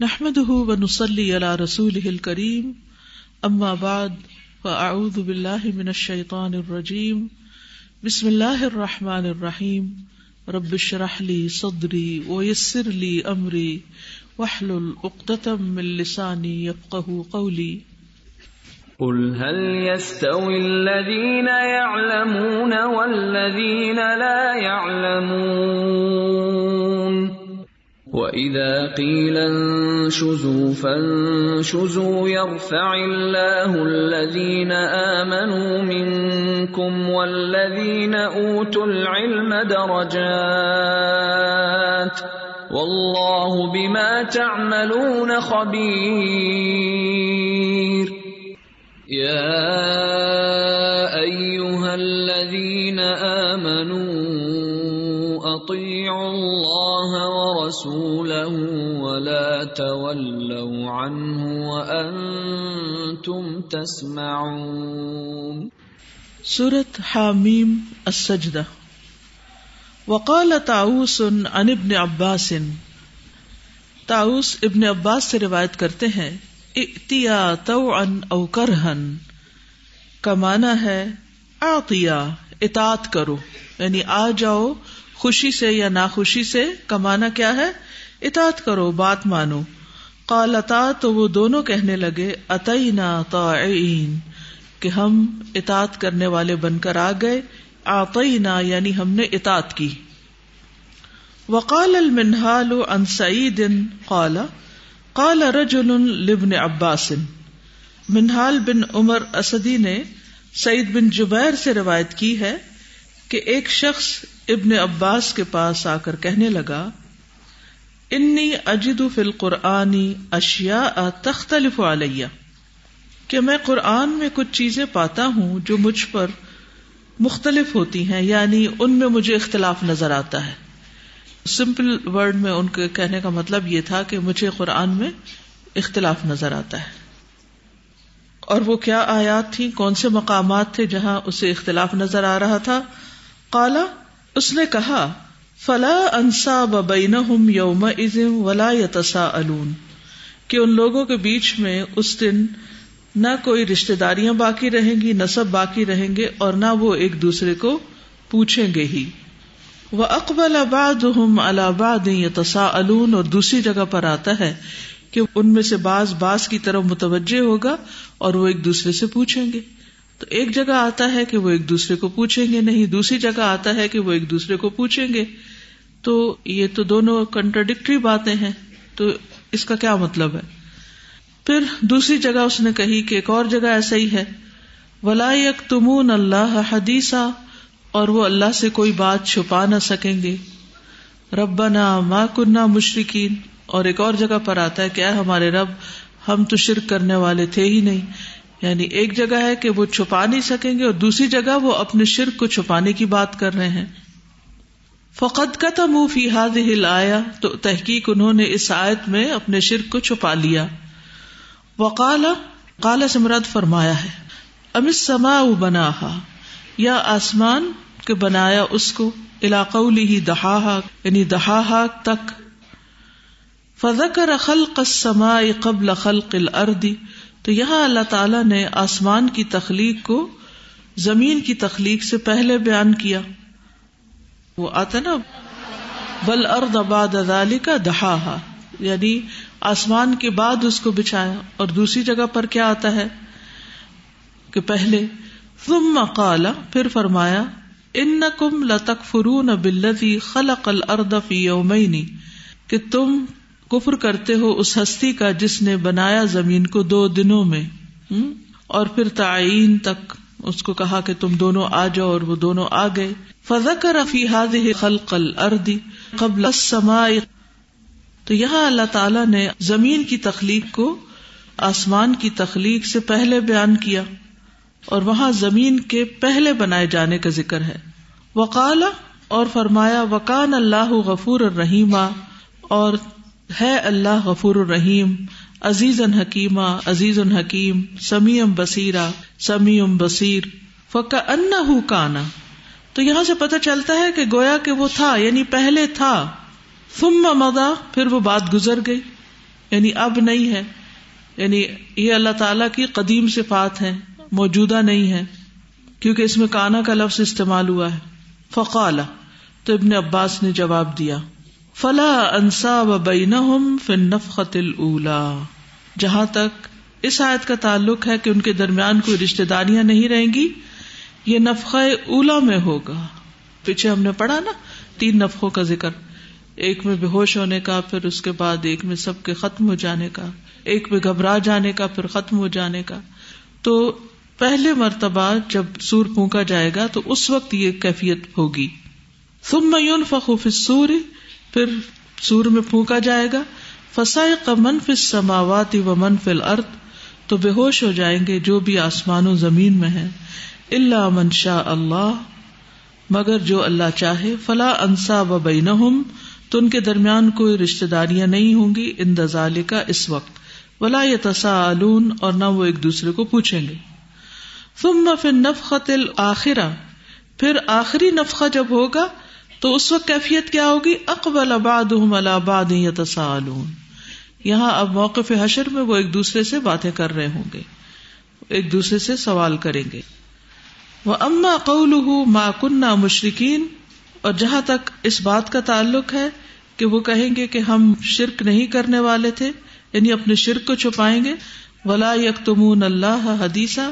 نحمده ونصلي على رسوله الكريم. أما بعد فأعوذ بالله من الشيطان الرجيم. بسم الله الرحمن الرحيم. رب اشرح لي صدري ويسر لي أمري. واحلل عقدة من لساني يفقه قولي. قل هل يستوي الذين يعلمون والذين لا يعلمون؟ وإذا قيل انشزوا فانشزوا يرفع الله الذين آمنوا منكم والذين أوتوا العلم درجات والله بما تعملون خبير يا آمنوا أطيعوا الله ورسوله ولا تولوا عنه وأنتم تسمعون سورة حاميم السجدة وقال طاؤوس عن ابن عباس. طاؤوس ابن عباس سے روایت کرتے ہیں اتیا توعن او کرہن کا معنی ہے آتیا اطاعت کرو۔ یعنی آ جاؤ، خوشی سے یا ناخوشی سے کمانا کیا ہے؟ اطاعت کرو، بات مانو۔ قالتا تو وہ دونوں کہنے لگے، اتینا طائعین، کہ ہم اطاعت کرنے والے بن کر آ گئے۔ آتینا یعنی ہم نے اطاعت کی۔ وقال المنہال عن سعید قال قال رجل لابن عباس۔ منہال بن عمر اسدی نے سعید بن جبیر سے روایت کی ہے کہ ایک شخص ابن عباس کے پاس آ کر کہنے لگا، انی اجد فی القرآنی اشیاء تختلف علیہ، کہ میں قرآن میں کچھ چیزیں پاتا ہوں جو مجھ پر مختلف ہوتی ہیں یعنی ان میں مجھے اختلاف نظر آتا ہے۔ سمپل ورڈ میں ان کے کہنے کا مطلب یہ تھا کہ مجھے قرآن میں اختلاف نظر آتا ہے۔ اور وہ کیا آیات تھی کون سے مقامات تھے جہاں اسے اختلاف نظر آ رہا تھا؟ کالا اس نے کہا، فلا انسا بین یوم ازم ولا یتسا کہ ان لوگوں کے بیچ میں اس دن نہ کوئی رشتے داریاں باقی رہیں گی نصب باقی رہیں گے اور نہ وہ ایک دوسرے کو پوچھیں گے ہی۔ وہ اقبال آباد الہباد یتسا اور دوسری جگہ پر آتا ہے۔ کہ ان میں سے باز باز کی طرف متوجہ ہوگا اور وہ ایک دوسرے سے پوچھیں گے۔ تو ایک جگہ آتا ہے کہ وہ ایک دوسرے کو پوچھیں گے نہیں، دوسری جگہ آتا ہے کہ وہ ایک دوسرے کو پوچھیں گے۔ تو یہ تو دونوں کنٹرڈکٹری باتیں ہیں۔ تو اس کا کیا مطلب ہے؟ پھر دوسری جگہ اس نے کہی کہ ایک اور جگہ ایسا ہی ہے۔ ولا یک تمون اللہ حدیثہ اور وہ اللہ سے کوئی بات چھپا نہ سکیں گے۔ ربنا ما کنہ مشرقین اور ایک اور جگہ پر آتا ہے کہ اے ہمارے رب، ہم تو شرک کرنے والے تھے ہی نہیں۔ یعنی ایک جگہ ہے کہ وہ چھپا نہیں سکیں گے اور دوسری جگہ وہ اپنے شرک کو چھپانے کی بات کر رہے ہیں۔ فقط کا تھا منہ فی ہاد ہل آیا تو تحقیق انہوں نے اس آیت میں اپنے شرک کو چھپا لیا۔ وقال کالا سمرد فرمایا ہے امس سما بنا یا آسمان کے بنایا اس کو علاقولی ہی دہا یعنی دہا تک فضکر خلق السماء قبل خلق الارض تو یہاں اللہ تعالی نے آسمان کی تخلیق کو زمین کی تخلیق سے پہلے بیان کیا۔ وہ آتا نا بل ارد آباد ادالی کا دہا یعنی آسمان کے بعد اس کو بچھایا۔ اور دوسری جگہ پر کیا آتا ہے؟ کہ پہلے۔ ثم قال، پھر فرمایا ان کم لتک فرون بلتی خلق الارض فی یومین کہ تم کفر کرتے ہو اس ہستی کا جس نے بنایا زمین کو دو دنوں میں اور پھر تعین تک اس کو کہا کہ تم دونوں آ جاؤ اور وہ دونوں آ گئے۔ فضکر فی هذه خلق الارض قبل تو یہاں اللہ تعالی نے زمین کی تخلیق کو آسمان کی تخلیق سے پہلے بیان کیا، اور وہاں زمین کے پہلے بنائے جانے کا ذکر ہے۔ وقال اور فرمایا، وکان اللہ غفور الرحیم، اور ہے اللہ غفور الرحیم عزیز حکیمہ عزیز الحکیم سمیم بصیرہ سمیم بصیر فکا ان کانا۔ تو یہاں سے پتہ چلتا ہے کہ گویا کہ وہ تھا یعنی پہلے تھا۔ ثم مدا پھر وہ بات گزر گئی۔ یعنی اب نہیں ہے۔ یعنی یہ اللہ تعالی کی قدیم صفات ہے موجودہ نہیں ہے کیونکہ اس میں کانا کا لفظ استعمال ہوا ہے۔ فقال تو ابن عباس نے جواب دیا۔ فلا انسا و بین فنفقت الا جہاں تک اس آیت کا تعلق ہے کہ ان کے درمیان کوئی رشتے داریاں نہیں رہیں گی، یہ نفق اولا میں ہوگا۔ پیچھے ہم نے پڑھا نا، تین نفقوں کا ذکر۔ ایک میں بے ہوش ہونے کا، پھر اس کے بعد ایک میں سب کے ختم ہو جانے کا۔ ایک میں گھبرا جانے کا، پھر ختم ہو جانے کا۔ تو پہلے مرتبہ جب سور پھونکا جائے گا، تو اس وقت یہ کیفیت ہوگی۔ ثم ينفخ في السور پھر سور میں پھونکا جائے گا۔ فسائق من في السماوات ومن في الارض تو بے ہوش ہو جائیں گے جو بھی آسمان و زمین میں ہے اللہ من شاء اللہ مگر جو اللہ چاہے۔ فلا انسا و بینہم تو ان کے درمیان کوئی رشتے داریاں نہیں ہوں گی اندزال کا اس وقت۔ ولا يتساءلون، اور نہ وہ ایک دوسرے کو پوچھیں گے۔ ثم في النفخة الآخرة، پھر آخری نفخہ جب ہوگا تو اس وقت کیفیت کیا ہوگی؟ اقبل آباد بعد یہاں اب موقف حشر میں وہ ایک دوسرے سے باتیں کر رہے ہوں گے۔ ایک دوسرے سے سوال کریں گے۔ وہ اما قول ما کنہ مشرقین اور جہاں تک اس بات کا تعلق ہے کہ وہ کہیں گے کہ ہم شرک نہیں کرنے والے تھے یعنی اپنے شرک کو چھپائیں گے۔ ولا یک تمون اللہ حدیثہ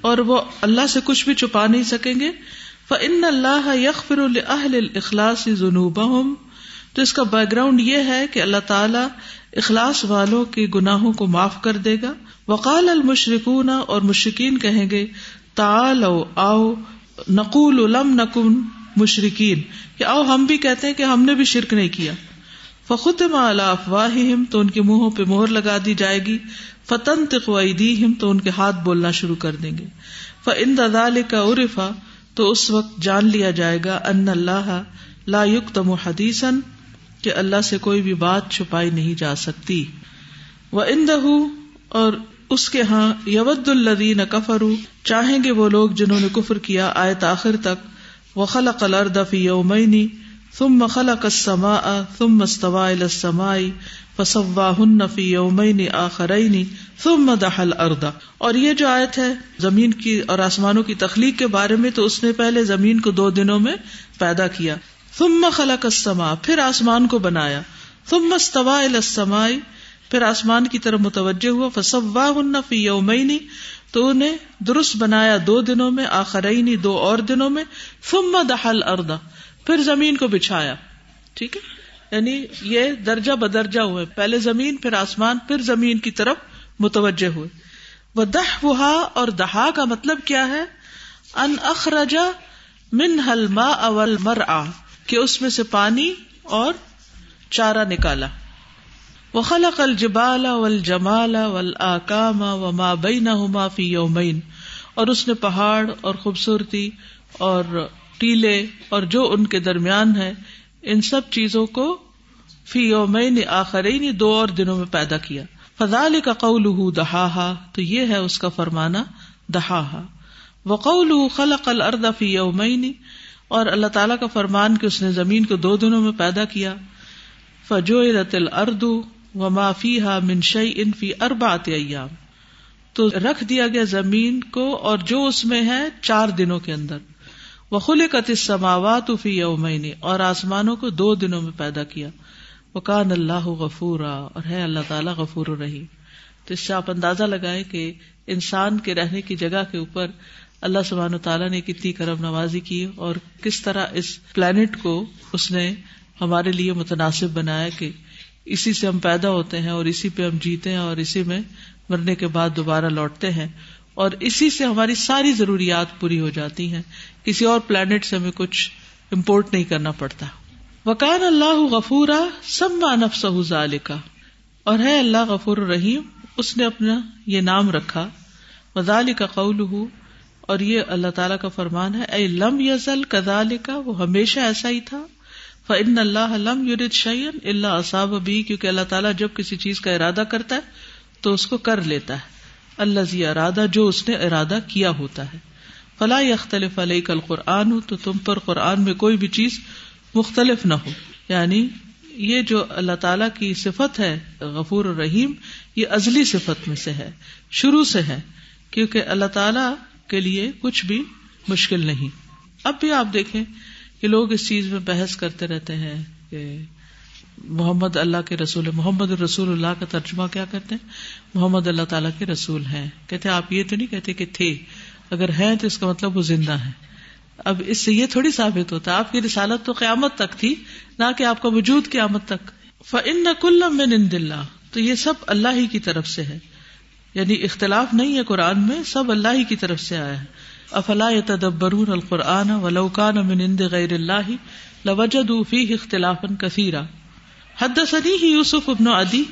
اور وہ اللہ سے کچھ بھی چھپا نہیں سکیں گے۔ فن اللہ یکفر الحل اخلاص جنوب تو اس کا بیک گراؤنڈ یہ ہے کہ اللہ تعالیٰ اخلاص والوں کے گناہوں کو معاف کر دے گا۔ وقال المشرقون اور مشرقین کہیں گے تال آؤ، نقول لم نقن مشرقین کہ آؤ، ہم بھی کہتے ہیں کہ ہم نے بھی شرک نہیں کیا۔ فخت افواہ تو ان کے منہوں پہ مہر لگا دی جائے گی۔ فتن تقوی تو ان کے ہاتھ بولنا شروع کر دیں گے۔ فن دال کا عرفا تو اس وقت جان لیا جائے گا ان اللہ لا تم حدیثن کہ اللہ سے کوئی بھی بات چھپائی نہیں جا سکتی۔ وہ اندہ اور اس کے ہاں یود الدین کفرو چاہیں گے وہ لوگ جنہوں نے کفر کیا آئے تاخر تک وہ خلق الرد فی یومینی ثم خلق السماء ثم استوى الى السماء فسواهن في يومين آخرين ثم دحل الارض اور یہ جو آیت ہے زمین کی اور آسمانوں کی تخلیق کے بارے میں تو اس نے پہلے زمین کو دو دنوں میں پیدا کیا۔ ثم خلق السماء، پھر آسمان کو بنایا۔ ثم استوى الى السماء، پھر آسمان کی طرف متوجہ ہوا۔ فسواهن في يومين، تو انہیں درست بنایا دو دنوں میں، آخرین دو اور دنوں میں۔ ثم دحل الارض پھر زمین کو بچھایا، ٹھیک ہے؟ یعنی یہ درجہ بدرجہ ہوئے۔ پہلے زمین، پھر آسمان، پھر زمین کی طرف متوجہ ہوئے۔ وہ دہ وہا اور دہا کا مطلب کیا ہے؟ ان اخرجا من ہلما اول مر آ کہ اس میں سے پانی اور چارہ نکالا۔ وہ خلق الجبال ول جمال ول آکام و ما بین فی یومین اور اس نے پہاڑ اور خوبصورتی اور ٹیلے اور جو ان کے درمیان ہے ان سب چیزوں کو فی یومین آخرین دو اور دنوں میں پیدا کیا۔ فضال کا قول دہا تو یہ ہے اس کا فرمانا دہا وقول خلق الارض فی یومین، اور اللہ تعالیٰ کا فرمان کہ اس نے زمین کو دو دنوں میں پیدا کیا۔ فجو رت الرد و ما فی ہا منشئی ان فی اربات ایام۔ تو رکھ دیا گیا زمین کو اور جو اس میں ہے، چار دنوں کے اندر۔ وہ السماوات فی یومین، اور آسمانوں کو دو دنوں میں پیدا کیا۔ وکان اللہ غفورا، اور ہے اللہ تعالیٰ غفور رہی تو اس سے آپ اندازہ لگائے کہ انسان کے رہنے کی جگہ کے اوپر اللہ سبحان تعالیٰ نے کتنی کرم نوازی کی، اور کس طرح اس پلانٹ کو اس نے ہمارے لیے متناسب بنایا کہ اسی سے ہم پیدا ہوتے ہیں اور اسی پہ ہم جیتے ہیں اور اسی میں مرنے کے بعد دوبارہ لوٹتے ہیں۔ اور اسی سے ہماری ساری ضروریات پوری ہو جاتی ہیں۔ کسی اور پلانٹ سے ہمیں کچھ امپورٹ نہیں کرنا پڑتا۔ وکان اللہ غفورا سب نفس ذالکا اور ہے اللہ غفور رحیم اس نے اپنا یہ نام رکھا۔ وزال کا قول اور یہ اللہ تعالیٰ کا فرمان ہے۔ اے، لم یزل کزال کا وہ ہمیشہ ایسا ہی تھا۔ فن اللہ لم یورد شعین اللہ اصاب بھی کیونکہ اللہ تعالیٰ جب کسی چیز کا ارادہ کرتا ہے تو اس کو کر لیتا ہے۔ اللہ زی ارادہ جو اس نے ارادہ کیا ہوتا ہے۔ فلاح اختلف علیہ کل قرآن ہو تو تم پر قرآن میں کوئی بھی چیز مختلف نہ ہو۔ یعنی یہ جو اللہ تعالی کی صفت ہے، غفور الرحیم، یہ ازلی صفت میں سے ہے، شروع سے ہے، کیونکہ اللہ تعالی کے لیے کچھ بھی مشکل نہیں۔ اب بھی آپ دیکھیں کہ لوگ اس چیز میں بحث کرتے رہتے ہیں کہ محمد اللہ کے رسول محمد رسول اللہ کا ترجمہ کیا کرتے ہیں؟ محمد اللہ تعالیٰ کے رسول ہیں۔ کہتے آپ یہ تو نہیں کہتے کہ تھے۔ اگر ہیں تو اس کا مطلب وہ زندہ ہے اب اس سے یہ تھوڑی ثابت ہوتا آپ کی رسالت تو قیامت تک تھی، نہ کہ آپ کا وجود قیامت تک۔ فن کل میں نند اللہ تو یہ سب اللہ ہی کی طرف سے ہے۔ یعنی اختلاف نہیں ہے قرآن میں، سب اللہ ہی کی طرف سے آیا ہے۔ افلا تدبرون القرآن ولوکان من عند غیر اللہ لوجدوا فيه اختلافا كثيرا حدثني ہی یوسف ابن عدی۔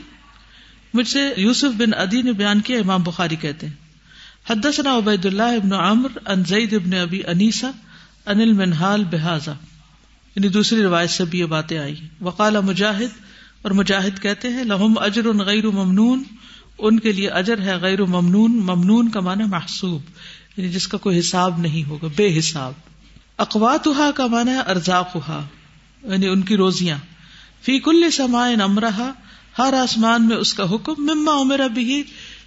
مجھ سے یوسف بن عدی نے بیان کیا، امام بخاری کہتے ہیں۔ حدثنا عبید اللہ ابن عمر ان زید ابن ابی انیسا انل منہال بحاظا یعنی دوسری روایت سے بھی یہ باتیں آئی وقال مجاہد، اور مجاہد کہتے ہیں، لہم اجر غیر ممنون، ان کے لیے اجر ہے غیر ممنون ممنون کا معنی محسوب۔ یعنی جس کا کوئی حساب نہیں ہوگا، بے حساب۔ اقوات کا معنی ہے ارزاق یعنی ان کی روزیاں۔ فی کل سمائن امرہ ہر آسمان میں اس کا حکم، مما عمر بھی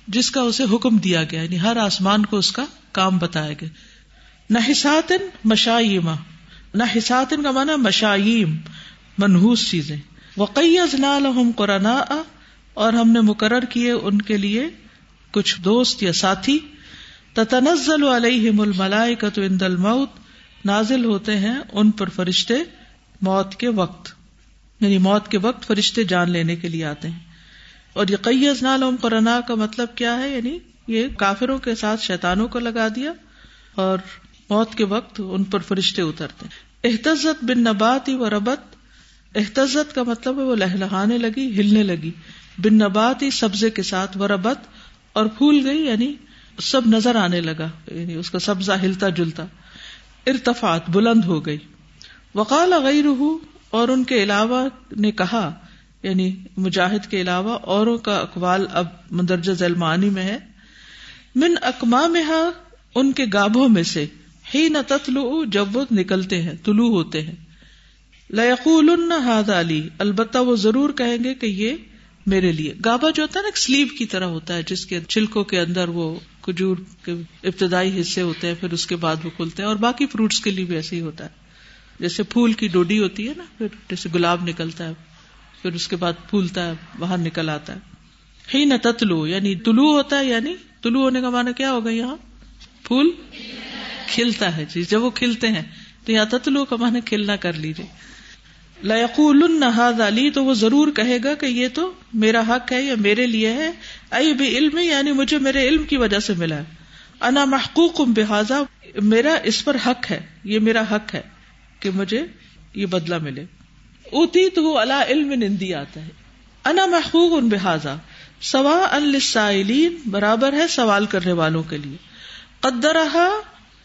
جس کا اسے حکم دیا گیا یعنی ہر آسمان کو اس کا کام بتایا گیا۔ نہ حساتن مشائیما نہ حساتن کا مانا مشائیم منحوس چیزیں۔ وقیز نالحم قرآن اور ہم نے مقرر کیے ان کے لیے کچھ دوست یا ساتھی۔ تتنزل علیہم الملائکۃ عند الموت، نازل ہوتے ہیں ان پر فرشتے موت کے وقت۔ یعنی موت کے وقت فرشتے جان لینے کے لیے آتے ہیں۔ اور یہ قیز نالحم قرآن کا مطلب کیا ہے؟ یعنی یہ کافروں کے ساتھ شیطانوں کو لگا دیا اور موت کے وقت ان پر فرشتے اترتے احتزت بن نبات و ربت، احتزت کا مطلب ہے وہ لہلہانے لگی، ہلنے لگی۔ بن نبات ہی سبزے کے ساتھ، و ربت، اور پھول گئی یعنی سب نظر آنے لگا یعنی اس کا سبزہ ہلتا جلتا۔ ارتفات بلند ہو گئی۔ وقال غیر اور ان کے علاوہ نے کہا یعنی مجاہد کے علاوہ اوروں کا اقوال اب مندرجہ ذیلمانی میں ہے۔ من اکما میں ان کے گابھوں میں سے ہی نہ تتلو جب وہ نکلتے ہیں، طلوع ہوتے ہیں۔ لقول ہاد علی البتہ وہ ضرور کہیں گے کہ یہ میرے لیے۔ گابا جو ہوتا ہے نا سلیو کی طرح ہوتا ہے، جس کے چھلکوں کے اندر وہ کھجور کے ابتدائی حصے ہوتے ہیں، پھر اس کے بعد وہ کھلتے ہیں، اور باقی فروٹس کے لیے بھی ایسے ہی ہوتا ہے۔ جیسے پھول کی ڈوڈی ہوتی ہے نا، پھر جیسے گلاب نکلتا ہے، پھر اس کے بعد پھولتا ہے، باہر نکل آتا ہے۔ ہی نہ تتلو یعنی طلوع ہوتا ہے یعنی طلوع ہونے کا معنی کیا ہوگا یہاں؟ پھول کھلتا ہے جی جب وہ کھلتے ہیں۔ تو یا تتلو کا معنی کھلنا کر لیجیے لقول النحاد علی تو وہ ضرور کہے گا کہ یہ تو میرا حق ہے، یا میرے لیے ہے۔ ائی بھی علم یعنی مجھے میرے علم کی وجہ سے ملا ہے۔ انا محقوق بحاظا میرا اس پر حق ہے، یہ میرا حق ہے۔ کہ مجھے یہ بدلا ملے۔ اوتی تو وہ اللہ علم نندی آتا ہے۔ انا محقوق ان بحاظا سوا السائلین برابر ہے سوال کرنے والوں کے لیے۔ قدرہ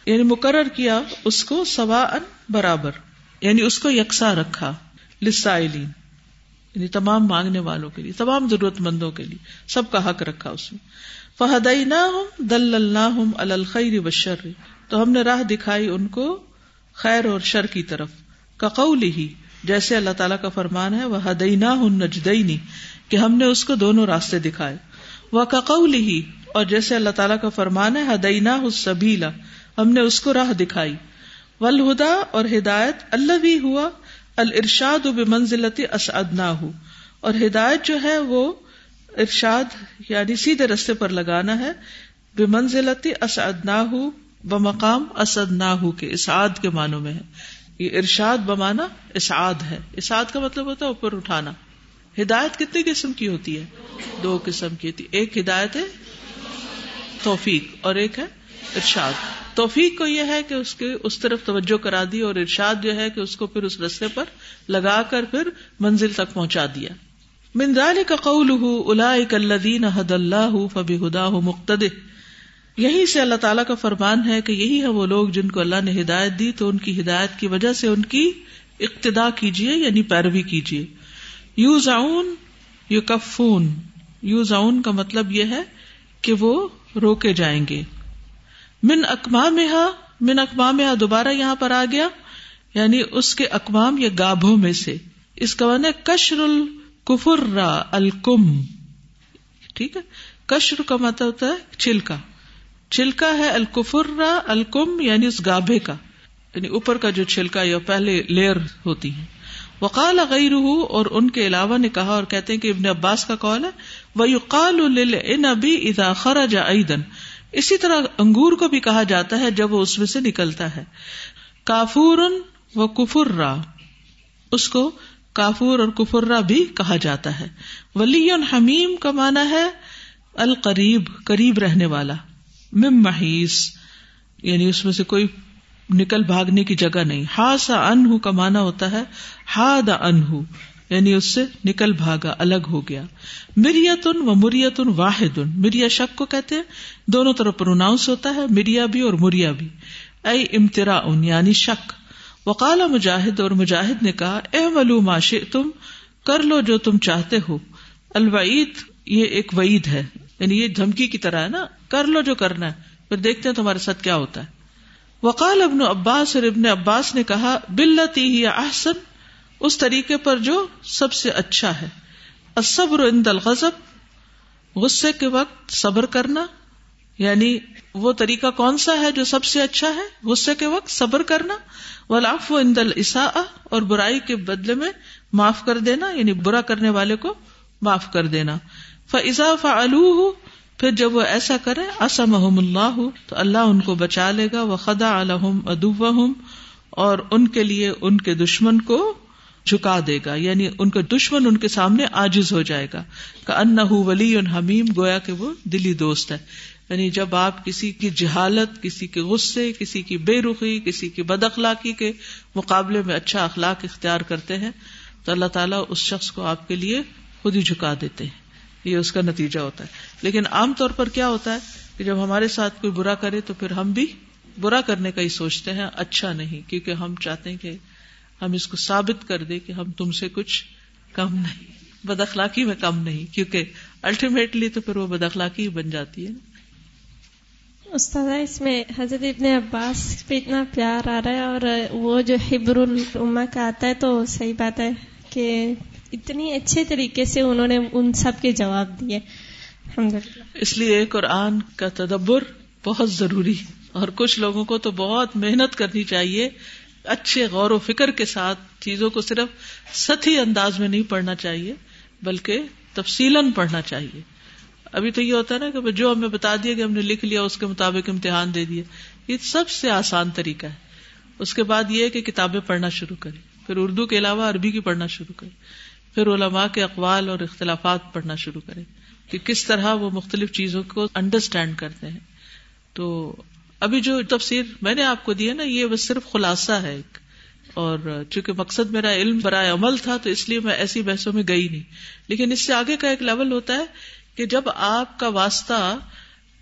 یعنی مقرر کیا اس کو سوا ان برابر یعنی اس کو یکساں رکھا۔ لسائلین یعنی تمام مانگنے والوں کے لیے، تمام ضرورت مندوں کے لیے، سب کا حق رکھا اس میں فہدئی نہ ہوں دل اللہ الخیر بشر تو ہم نے راہ دکھائی ان کو خیر اور شر کی طرف۔ کقول ہی، جیسے اللہ تعالیٰ کا فرمان ہے وہ ہدئی نہ ہوں کہ ہم نے اس کو دونوں راستے دکھائے۔ وہ کقول ہی، اور جیسے اللہ تعالیٰ کا فرمان ہے ہدئی سبیلا ہم نے اس کو راہ دکھائی۔ ولہدا اور ہدایت اللہ بھی ہوا الرشاد و منزلتی اسعدنا ہو اور ہدایت جو ہے، وہ ارشاد یعنی سیدھے رستے پر لگانا ہے بے منزلتی اسعدنا ہو بمقام اسد نہ ہو کے اسعد کے معنوں میں ہے۔ یہ ارشاد بمانا اسعاد ہے۔ اسعاد کا مطلب ہوتا ہے اوپر اٹھانا۔ ہدایت کتنی قسم کی ہوتی ہے؟ دو قسم کی ہوتی ایک ہدایت ہے، توفیق، اور ایک ہے ارشاد۔ توفیق کو یہ ہے کہ اس کے اس طرف توجہ کرا دی اور ارشاد جو ہے کہ اس کو پھر اس رستے پر لگا کر پھر منزل تک پہنچا دیا۔ منظال کا قول الا الدین حد اللہ فبی ہدا مقتد یہی سے اللہ تعالیٰ کا فرمان ہے کہ یہی ہے وہ لوگ جن کو اللہ نے ہدایت دی، تو ان کی ہدایت کی وجہ سے ان کی اقتدا کیجیے یعنی پیروی کیجیے یو زاؤن یو کفون یو زاؤن کا مطلب یہ ہے کہ وہ روکے جائیں گے۔ من اقمام من اقمام دوبارہ یہاں پر آ گیا یعنی اس کے اقوام یا گابھوں میں سے۔ اس کا ون کشر الکفر الکم۔ ٹھیک ہے؟ کشر کا مطلب ہوتا ہے چھلکا چھلکا ہے الکفر الکم یعنی اس گابے کا یعنی اوپر کا جو چھلکا یا پہلے لیئر ہوتی ہے وقال غیر اور ان کے علاوہ نے کہا اور کہتے ہیں کہ ابن عباس کا کال ہے وہ یقال ان ادا خرج ایدن اسی طرح انگور کو بھی کہا جاتا ہے جب وہ اس میں سے نکلتا ہے۔ کافور و کفر اس کو کافور اور کفرا بھی کہا جاتا ہے۔ ولی حمیم کا مانا ہے القریب، قریب رہنے والا۔ مم محیث یعنی اس میں سے کوئی نکل بھاگنے کی جگہ نہیں۔ ہا سا ان کا مانا ہوتا ہے ہا دا ان یعنی اس سے نکل بھاگا، الگ ہو گیا۔ مریتن و مریتن واحد مریا شک کو کہتے ہیں، دونوں طرف پروناؤنس ہوتا ہے، مریا بھی اور مریا بھی۔ اے امترا ان یعنی شک۔ وقال مجاہد اور مجاہد نے کہا، اے ملو معاش تم کر لو جو تم چاہتے ہو۔ الوعید، یہ ایک وعید ہے۔ یعنی یہ دھمکی کی طرح ہے نا، کر لو جو کرنا ہے، پھر دیکھتے ہیں تمہارے ساتھ کیا ہوتا ہے۔ وقال ابن عباس اور ابن عباس نے کہا بلتی ہی احسن، اس طریقے پر جو سب سے اچھا ہے۔ صبر عند الغضب، غصے کے وقت صبر کرنا۔ یعنی وہ طریقہ کون سا ہے جو سب سے اچھا ہے؟ غصے کے وقت صبر کرنا۔ ولاف و عند السا اور برائی کے بدلے میں معاف کر دینا یعنی برا کرنے والے کو معاف کر دینا۔ فضا فلو پھر جب وہ ایسا کرے اسم اللہ تو اللہ ان کو بچا لے گا وہ خدا الحم ادو اور ان کے لیے ان کے دشمن کو جھکا دے گا یعنی ان کا دشمن ان کے سامنے آجز ہو جائے گا۔ کہ ان ولی ان حمیم گویا کہ وہ دلی دوست ہے۔ یعنی جب آپ کسی کی جہالت، کسی کے غصے، کسی کی بے رخی، کسی کی بد اخلاقی کے مقابلے میں اچھا اخلاق اختیار کرتے ہیں، تو اللہ تعالیٰ اس شخص کو آپ کے لیے خود ہی جھکا دیتے ہیں۔ یہ اس کا نتیجہ ہوتا ہے۔ لیکن عام طور پر کیا ہوتا ہے کہ جب ہمارے ساتھ کوئی برا کرے تو پھر ہم بھی برا کرنے کا ہی سوچتے ہیں اچھا نہیں، کیونکہ ہم چاہتے ہیں کہ ہم اس کو ثابت کر دیں کہ ہم تم سے کچھ کم نہیں، بد اخلاقی میں کم نہیں، کیونکہ الٹیمیٹلی تو پھر وہ بد اخلاقی بن جاتی ہے۔ استاد، اس میں حضرت ابن عباس پہ اتنا پیار آ رہا ہے اور وہ جو حبر الما کا آتا ہے تو صحیح بات ہے کہ اتنی اچھے طریقے سے انہوں نے ان سب کے جواب دیے۔ اس لیے قرآن کا تدبر بہت ضروری ہے اور کچھ لوگوں کو تو بہت محنت کرنی چاہیے۔ اچھے غور و فکر کے ساتھ چیزوں کو صرف ستی انداز میں نہیں پڑھنا چاہیے، بلکہ تفصیل پڑھنا چاہیے۔ ابھی تو یہ ہوتا ہے نا کہ جو ہمیں بتا دیا کہ ہم نے لکھ لیا، اس کے مطابق امتحان دے دیا یہ سب سے آسان طریقہ ہے۔ اس کے بعد یہ کہ کتابیں پڑھنا شروع کرے پھر اردو کے علاوہ عربی کی پڑھنا شروع کرے پھر علماء کے اقوال اور اختلافات پڑھنا شروع کرے کہ کس طرح وہ مختلف چیزوں کو انڈرسٹینڈ کرتے ہیں۔ تو ابھی جو تفسیر میں نے آپ کو دی ہے نا، یہ بس صرف خلاصہ ہے ایک۔ اور چونکہ مقصد میرا علم برائے عمل تھا، تو اس لیے میں ایسی بحثوں میں گئی نہیں۔ لیکن اس سے آگے کا ایک لیول ہوتا ہے کہ جب آپ کا واسطہ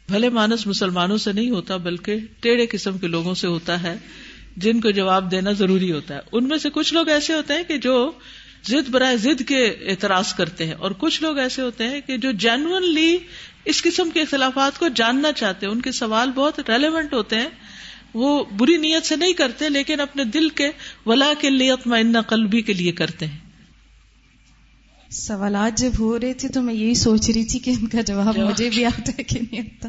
بھلے مانس مسلمانوں سے نہیں ہوتا، بلکہ ٹیڑھے قسم کے لوگوں سے ہوتا ہے، جن کو جواب دینا ضروری ہوتا ہے۔ ان میں سے کچھ لوگ ایسے ہوتے ہیں کہ جو ضد برائے ضد کے اعتراض کرتے ہیں اور کچھ لوگ ایسے ہوتے ہیں کہ جو جینونلی اس قسم کے اختلافات کو جاننا چاہتے ہیں، ان کے سوال بہت ریلیونٹ ہوتے ہیں، وہ بری نیت سے نہیں کرتے، لیکن اپنے دل کے ولا کے لیے اطمئنہ قلبی کے لیے کرتے ہیں۔ سوالات جب ہو رہے تھے تو میں یہی سوچ رہی تھی کہ ان کا جواب مجھے بھی آتا ہے کہ نہیں آتا۔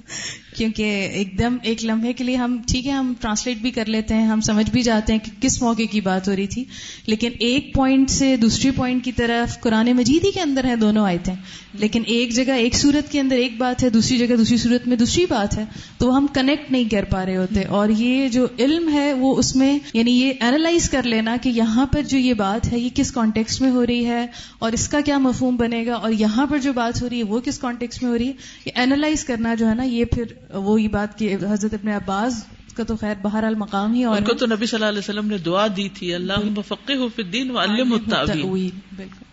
کیونکہ ایک دم ایک لمحے کے لیے ہم ٹھیک ہے ہم ٹرانسلیٹ بھی کر لیتے ہیں ہم سمجھ بھی جاتے ہیں کہ کس موقع کی بات ہو رہی تھی۔ لیکن ایک پوائنٹ سے دوسری پوائنٹ کی طرف قرآن مجید ہی کے اندر ہیں دونوں آئے تھے لیکن ایک جگہ ایک صورت کے اندر ایک بات ہے دوسری جگہ دوسری صورت میں دوسری بات ہے۔ تو ہم کنیکٹ نہیں کر پا رہے ہوتے۔ اور یہ جو علم ہے وہ اس میں یعنی یہ اینالائز کر لینا کہ یہاں پر جو یہ بات ہے یہ کس کانٹیکس میں ہو رہی ہے اور اس کا کیا مفہوم بنے گا اور یہاں پر جو بات ہو رہی ہے وہ کس کانٹیکس میں ہو رہی ہے؟ یہ اینالائز کرنا جو ہے نا یہ پھر وہی بات کی حضرت اپنے عباس کا تو خیر بہر المقام ہی اور کو تو نبی صلی اللہ علیہ وسلم نے دعا دی تھی اللہ فقہ فی الدین وعلم التعویل۔ بالکل۔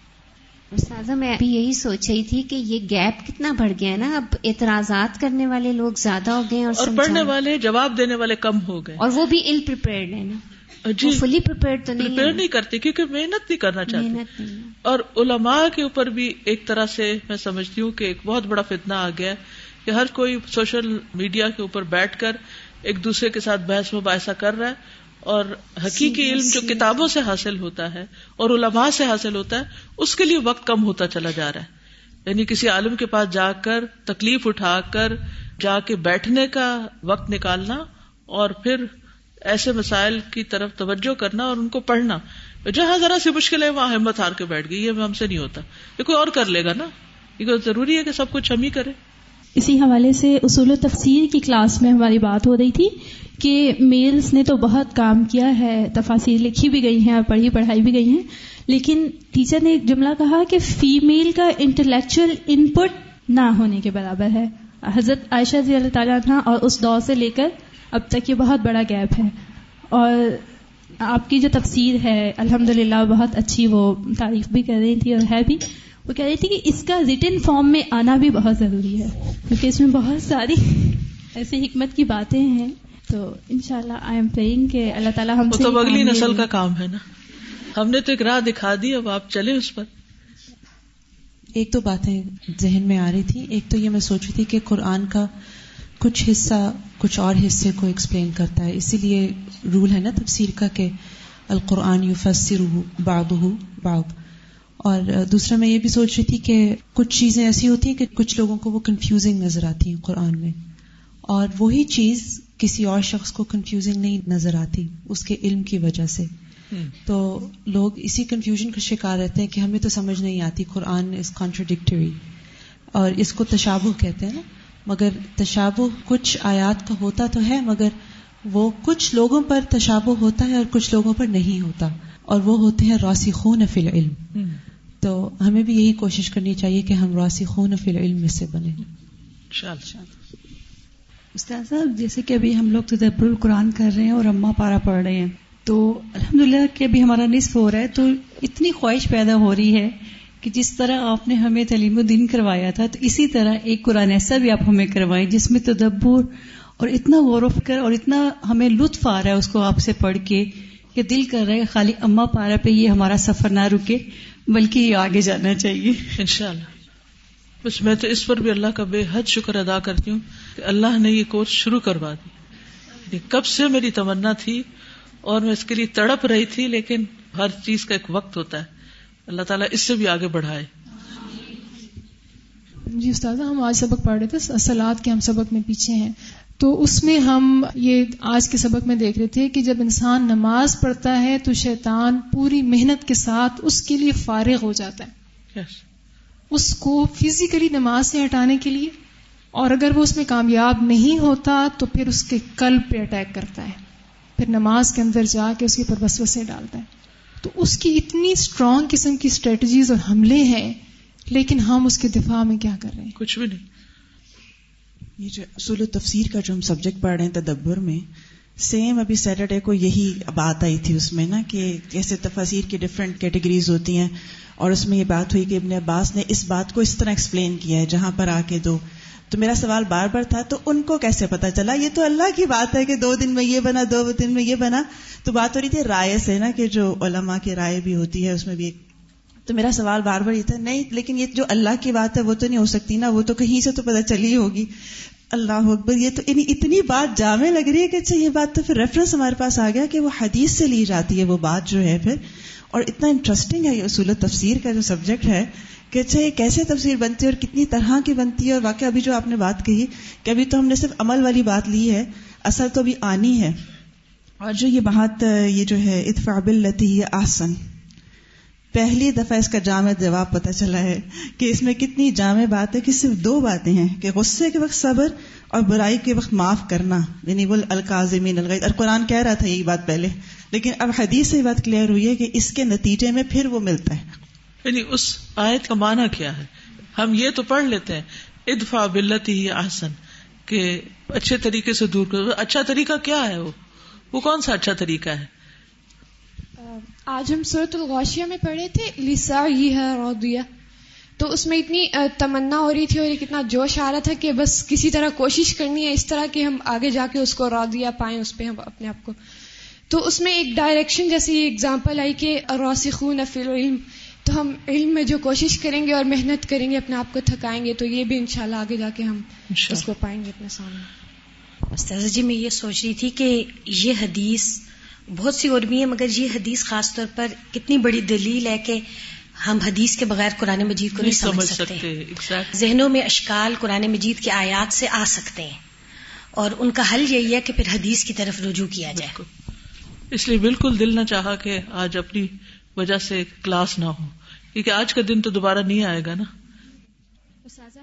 استاذہ میں ابھی یہی سوچ رہی تھی کہ یہ گیپ کتنا بڑھ گیا ہے نا؟ اب اعتراضات کرنے والے لوگ زیادہ ہو گئے اور پڑھنے والے جواب دینے والے کم ہو گئے۔ اور وہ بھی ال پریپیئرڈ ہے نا۔ جی فلی پریپیئرڈ تو نہیں نہیں کرتے کیونکہ محنت نہیں کرنا چاہتے اور علماء کے اوپر بھی ایک طرح سے میں سمجھتی ہوں کہ ایک بہت بڑا فتنا آ گیا کہ ہر کوئی سوشل میڈیا کے اوپر بیٹھ کر ایک دوسرے کے ساتھ بحث مباحثہ کر رہا ہے اور حقیقی علم جو کتابوں سے حاصل ہوتا ہے اور علماء سے حاصل ہوتا ہے اس کے لیے وقت کم ہوتا چلا جا رہا ہے۔ یعنی کسی عالم کے پاس جا کر تکلیف اٹھا کر جا کے بیٹھنے کا وقت نکالنا اور پھر ایسے مسائل کی طرف توجہ کرنا اور ان کو پڑھنا۔ جہاں ذرا سی مشکل ہے، وہاں ہمت ہار کے بیٹھ گئی، یہ ہم سے نہیں ہوتا۔ یہ کوئی اور کر لے گا نا۔ یہ ضروری ہے کہ سب کچھ ہم ہی کرے اسی حوالے سے اصول و تفسیر کی کلاس میں ہماری بات ہو رہی تھی کہ میلز نے تو بہت کام کیا ہے تفاصیر لکھی بھی گئی ہیں اور پڑھی پڑھائی بھی گئی ہیں۔ لیکن ٹیچر نے ایک جملہ کہا کہ فیمیل کا انٹلیکچل ان پٹ نہ ہونے کے برابر ہے۔ حضرت عائشہ رضی اللہ تعالیٰ عنہ اور اس دور سے لے کر اب تک یہ بہت بڑا گیپ ہے۔ اور آپ کی جو تفسیر ہے الحمد للہ بہت اچھی وہ تعریف بھی کر رہی تھی اور ہے بھی۔ وہ کہہ رہی تھی کہ اس کا ریٹن فارم میں آنا بھی بہت ضروری ہے۔ کیونکہ اس میں بہت ساری ایسی حکمت کی باتیں ہیں۔ تو ان شاء اللہ آئی ایم کہ اللہ تعالیٰ ہم تو اگلی نسل کا کام ہے نا۔ ہم نے تو ایک راہ دکھا دی اب آپ چلے اس پر۔ ایک تو باتیں ذہن میں آ رہی تھی ایک تو یہ میں سوچ رہی تھی کہ قرآن کا کچھ حصہ کچھ اور حصے کو ایکسپلین کرتا ہے۔ اسی لیے رول ہے نا تفسیر کا کہ القرآن یو فسر باد باد اور دوسرا میں یہ بھی سوچ رہی تھی کہ کچھ چیزیں ایسی ہوتی ہیں کہ کچھ لوگوں کو وہ کنفیوزنگ نظر آتی ہیں قرآن میں۔ اور وہی چیز کسی اور شخص کو کنفیوزنگ نہیں نظر آتی اس کے علم کی وجہ سے۔ تو لوگ اسی کنفیوژن کا شکار رہتے ہیں کہ ہمیں تو سمجھ نہیں آتی قرآن از کانٹروڈکٹری اور اس کو تشابہ کہتے ہیں نا۔ مگر تشابہ کچھ آیات کا ہوتا تو ہے مگر وہ کچھ لوگوں پر تشابہ ہوتا ہے اور کچھ لوگوں پر نہیں ہوتا۔ اور وہ ہوتے ہیں روسی خون فی العلم۔ تو ہمیں بھی یہی کوشش کرنی چاہیے کہ ہم روسی خون فی العلم میں سے بنے استاد صاحب جیسے کہ ابھی ہم لوگ تدبر القرآن کر رہے ہیں اور اما پارا پڑھ رہے ہیں۔ تو الحمد للہ کہ ابھی ہمارا نصف ہو رہا ہے تو اتنی خواہش پیدا ہو رہی ہے کہ جس طرح آپ نے ہمیں تعلیم الدین کروایا تھا، تو اسی طرح ایک قرآن ایسا بھی آپ ہمیں کروائیں جس میں تدبر اور اتنا غور و فکر اور اتنا ہمیں لطف آ رہا ہے اس کو آپ سے پڑھ کے کہ دل کر رہا ہے خالی اما پارا پہ یہ ہمارا سفر نہ رکے، بلکہ یہ آگے جانا چاہیے۔ انشاءاللہ۔ بس میں تو اس پر بھی اللہ کا بے حد شکر ادا کرتی ہوں کہ اللہ نے یہ کورس شروع کروا دی۔ یعنی کب سے میری تمنا تھی اور میں اس کے لیے تڑپ رہی تھی، لیکن ہر چیز کا ایک وقت ہوتا ہے۔ اللہ تعالیٰ اس سے بھی آگے بڑھائے۔ جی استاد ہم آج سبق پڑھ رہے تھے سلاد کے ہم سبق میں پیچھے ہیں۔ تو اس میں ہم یہ آج کے سبق میں دیکھ رہے تھے کہ جب انسان نماز پڑھتا ہے تو شیطان پوری محنت کے ساتھ اس کے لیے فارغ ہو جاتا ہے۔ Yes. اس کو فزیکلی نماز سے ہٹانے کے لیے اور اگر وہ اس میں کامیاب نہیں ہوتا تو پھر اس کے قلب پہ اٹیک کرتا ہے۔ پھر نماز کے اندر جا کے اس کے اوپر وسوسے ڈالتا ہے۔ تو اس کی اتنی اسٹرانگ قسم کی اسٹریٹجیز اور حملے ہیں لیکن ہم اس کے دفاع میں کیا کر رہے ہیں؟ کچھ بھی نہیں۔ یہ جو اصول و تفسیر کا جو ہم سبجیکٹ پڑھ رہے ہیں تدبر میں سیم ابھی سیٹرڈے کو یہی بات آئی تھی اس میں نا کہ جیسے تفاصیر کی ڈفرینٹ کیٹیگریز ہوتی ہیں۔ اور اس میں یہ بات ہوئی کہ ابن عباس نے اس بات کو اس طرح ایکسپلین کیا ہے جہاں پر آ کے دو تو میرا سوال بار بار تھا، تو ان کو کیسے پتا چلا؟ یہ تو اللہ کی بات ہے کہ دو دن میں یہ بنا، دو دن میں یہ بنا۔ تو بات ہو رہی تھی رائے سے نا کہ جو علماء کی رائے بھی ہوتی ہے، اس میں بھی ایک۔ تو میرا سوال بار بار یہ تھا، نہیں، لیکن یہ جو اللہ کی بات ہے، وہ تو نہیں ہو سکتی نا، وہ تو کہیں سے تو پتا چلی ہوگی۔ اللہ اکبر، یہ تو یعنی اتنی بات جامع لگ رہی ہے کہ اچھا یہ بات تو پھر ریفرنس ہمارے پاس آ گیا کہ وہ حدیث سے لی جاتی ہے، وہ بات جو ہے پھر۔ اور اتنا انٹرسٹنگ ہے یہ اصول تفسیر کا جو سبجیکٹ ہے کہ اچھا یہ کیسے تفسیر بنتی ہے اور کتنی طرح کی بنتی ہے؟ اور واقعہ ابھی جو آپ نے بات کہی کہ ابھی تو ہم نے صرف عمل والی بات لی ہے، اصل تو ابھی آنی ہے۔ اور جو یہ بات، یہ جو ہے اتفاب التی آسن پہلی دفعہ اس کا جامع جواب پتہ چلا ہے کہ اس میں کتنی جامع بات ہے کہ صرف دو باتیں ہیں، کہ غصے کے وقت صبر اور برائی کے وقت معاف کرنا یعنی وہ القاظمین الغیظ۔ اور قرآن کہہ رہا تھا یہی بات پہلے، لیکن اب حدیث سے یہ بات کلیئر ہوئی ہے کہ اس کے نتیجے میں پھر وہ ملتا ہے۔ یعنی اس آیت کا معنی کیا ہے؟ ہم یہ تو پڑھ لیتے ہیں ادفا بلت ہی آسن کہ اچھے طریقے سے دور کر اچھا طریقہ کیا ہے وہ؟ وہ کون سا اچھا طریقہ ہے؟ آج ہم صورت الغوشیہ میں پڑھے تھے لسا یہ ہے رودیا تو اس میں اتنی تمنا ہو رہی تھی اور کتنا جوش آ رہا تھا کہ بس کسی طرح کوشش کرنی ہے اس طرح کہ ہم آگے جا کے اس کو رودیا پائیں، اس پہ ہم اپنے آپ کو۔ تو اس میں ایک ڈائریکشن جیسی اگزامپل آئی کہ روسخون فی العلم تو ہم علم میں جو کوشش کریں گے اور محنت کریں گے اپنے آپ کو تھکائیں گے تو یہ بھی انشاءاللہ آگے جا کے ہم اس کو پائیں گے اپنے سامنے۔ استاذ جی میں یہ سوچ رہی تھی کہ یہ حدیث بہت سی اور بھی ہیں مگر یہ حدیث خاص طور پر کتنی بڑی دلیل ہے کہ ہم حدیث کے بغیر قرآن مجید کو نہیں سمجھ سکتے۔ ذہنوں میں اشکال قرآن مجید کے آیات سے آ سکتے ہیں۔ اور ان کا حل یہی ہے کہ پھر حدیث کی طرف رجوع کیا جائے۔ اس لیے بالکل دل نہ چاہا کہ آج اپنی وجہ سے کلاس نہ ہو۔ کیونکہ آج کا دن تو دوبارہ نہیں آئے گا نا۔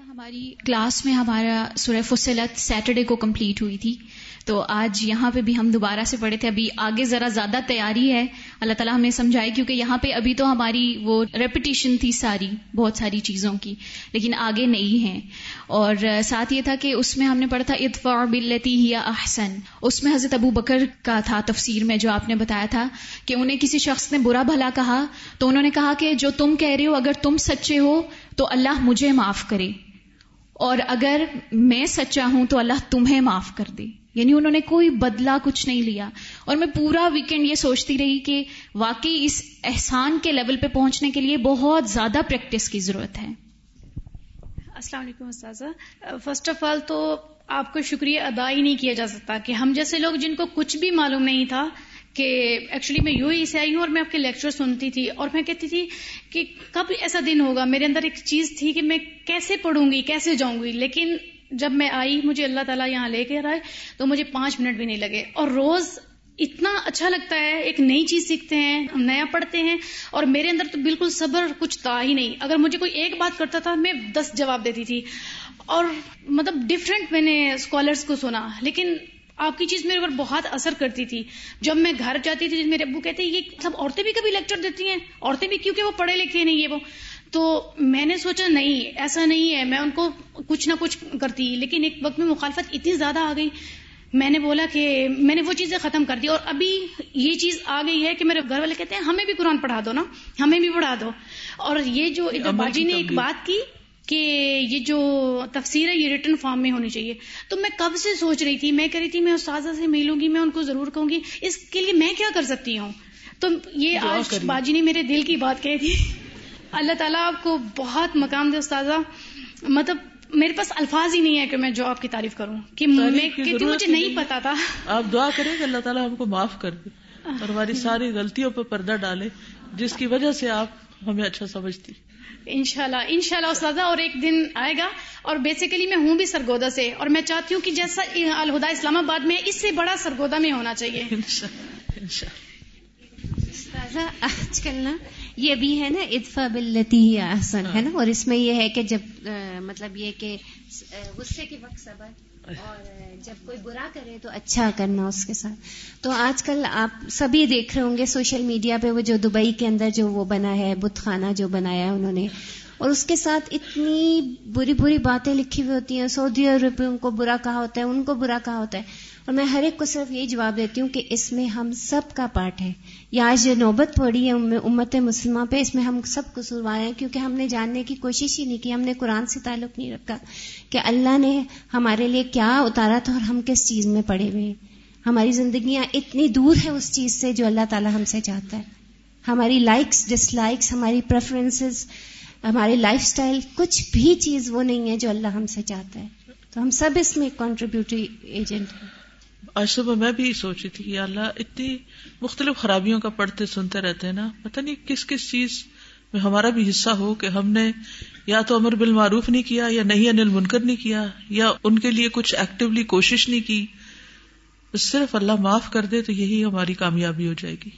ہماری کلاس میں ہمارا سورہ فصلت سیٹرڈے کو کمپلیٹ ہوئی تھی۔ تو آج یہاں پہ بھی ہم دوبارہ سے پڑھے تھے، ابھی آگے ذرا زیادہ تیاری ہے۔ اللہ تعالیٰ ہمیں سمجھائے، کیونکہ یہاں پہ ابھی تو ہماری وہ ریپٹیشن تھی ساری، بہت ساری چیزوں کی، لیکن آگے نہیں ہے اور ساتھ یہ تھا کہ اس میں ہم نے پڑھا تھا اتفا بلتی یا احسن اس میں حضرت ابو بکر کا تھا تفسیر میں، جو آپ نے بتایا تھا کہ انہیں کسی شخص نے برا بھلا کہا، تو انہوں نے کہا کہ جو تم کہہ رہے ہو، اگر تم سچے ہو، تو اللہ مجھے معاف کرے۔ اور اگر میں سچا ہوں، تو اللہ تمہیں معاف کر دے۔ یعنی انہوں نے کوئی بدلا کچھ نہیں لیا۔ اور میں پورا ویکینڈ یہ سوچتی رہی کہ واقعی اس احسان کے لیول پہ پہنچنے کے لیے بہت زیادہ پریکٹس کی ضرورت ہے۔ السلام علیکم استاذہ۔ فرسٹ آف آل تو آپ کو شکریہ ادا ہی نہیں کیا جا سکتا کہ ہم جیسے لوگ جن کو کچھ بھی معلوم نہیں تھا کہ ایکچولی میں یو ہی سے آئی ہوں اور میں آپ کے لیکچر سنتی تھی اور میں کہتی تھی کہ کب ایسا دن ہوگا؟ میرے اندر ایک چیز تھی کہ میں کیسے پڑھوں گی، کیسے جاؤں گی؟ لیکن جب میں آئی، مجھے اللہ تعالیٰ یہاں لے کے آئے، تو مجھے پانچ منٹ بھی نہیں لگے۔ اور روز اتنا اچھا لگتا ہے، ایک نئی چیز سیکھتے ہیں، ہم نیا پڑھتے ہیں، اور میرے اندر تو بالکل صبر کچھ تھا ہی نہیں۔ اگر مجھے کوئی ایک بات کرتا تھا، میں دس جواب دیتی تھی۔ اور مطلب ڈفرینٹ میں نے اسکالرس کو سنا، لیکن آپ کی چیز میرے اوپر بہت اثر کرتی تھی۔ جب میں گھر جاتی تھی میرے ابو کہتے، یہ سب عورتیں بھی کبھی لیکچر دیتی ہیں؟ عورتیں بھی کیونکہ وہ پڑھے لکھے نہیں ہے وہ۔ تو میں نے سوچا نہیں ایسا نہیں ہے میں ان کو کچھ نہ کچھ کرتی لیکن ایک وقت میں مخالفت اتنی زیادہ آ گئی میں نے بولا کہ میں نے وہ چیزیں ختم کر دی اور ابھی یہ چیز آ گئی ہے کہ میرے گھر والے کہتے ہیں ہمیں بھی قرآن پڑھا دو نا ہمیں بھی پڑھا دو۔ اور یہ جو باجی نے ایک بات کی کہ یہ جو تفسیر ہے یہ ریٹرن فارم میں ہونی چاہیے۔ تو میں کب سے سوچ رہی تھی میں کہہ رہی تھی میں استاذہ سے ملوں گی میں ان کو ضرور کہوں گی اس کے لیے میں کیا کر سکتی ہوں؟ تو یہ آج باجی نے میرے دل کی بات کہی تھی اللہ تعالیٰ آپ کو بہت مقام دے استاذہ۔ مطلب میرے پاس الفاظ ہی نہیں ہے کہ میں جو آپ کی تعریف کروں۔ کہ میں مجھے نہیں پتا تھا۔ آپ دعا کریں کہ اللہ تعالیٰ ہم کو معاف کر دے اور ہماری ساری غلطیوں پہ پردہ ڈالے جس کی وجہ سے آپ ہمیں اچھا سمجھتی۔ انشاءاللہ انشاءاللہ استاذہ اور ایک دن آئے گا۔ اور بیسیکلی میں ہوں بھی سرگودا سے۔ اور میں چاہتی ہوں کہ جیسا الہدا اسلام آباد میں اس سے بڑا سرگودا میں ہونا چاہیے۔ استاذہ آج کل نا یہ بھی ہے نا ادفا بلتی ہی احسن ہے نا؟ اور اس میں یہ ہے کہ جب مطلب یہ کہ غصے کے وقت صبر اور جب کوئی برا کرے تو اچھا کرنا اس کے ساتھ۔ تو آج کل آپ سبھی دیکھ رہے ہوں گے سوشل میڈیا پہ وہ جو دبئی کے اندر جو وہ بنا ہے بت خانہ جو بنایا ہے انہوں نے۔ اور اس کے ساتھ اتنی بری بری باتیں لکھی ہوئی ہوتی ہیں سعودی عرب کو برا کہا ہوتا ہے ان کو برا کہا ہوتا ہے۔ اور میں ہر ایک کو صرف یہی جواب دیتی ہوں کہ اس میں ہم سب کا پارٹ ہے۔ یا آج جو نوبت پڑی ہے امت مسلمہ پہ، اس میں ہم سب قصوروار ہیں کیونکہ ہم نے جاننے کی کوشش ہی نہیں کی، ہم نے قرآن سے تعلق نہیں رکھا کہ اللہ نے ہمارے لیے کیا اتارا تھا اور ہم کس چیز میں پڑے ہوئے ہیں۔ ہماری زندگیاں اتنی دور ہے اس چیز سے جو اللہ تعالیٰ ہم سے چاہتا ہے۔ ہماری لائکس ڈس لائکس ہماری پریفرنسز ہماری لائف سٹائل کچھ بھی چیز وہ نہیں ہے جو اللہ ہم سے چاہتا ہے۔ تو ہم سب اس میں کانٹریبیوٹری ایجنٹ ہیں۔ آج صبح میں بھی سوچی تھی کہ اللہ، اتنی مختلف خرابیوں کا پڑھتے سنتے رہتے ہیں نا، پتہ نہیں کس کس چیز میں ہمارا بھی حصہ ہو کہ ہم نے یا تو امر بالمعروف نہیں کیا، یا نہیں انل منکر نہیں کیا، یا ان کے لیے کچھ ایکٹیولی کوشش نہیں کی۔ صرف اللہ معاف کر دے تو یہی ہماری کامیابی ہو جائے گی۔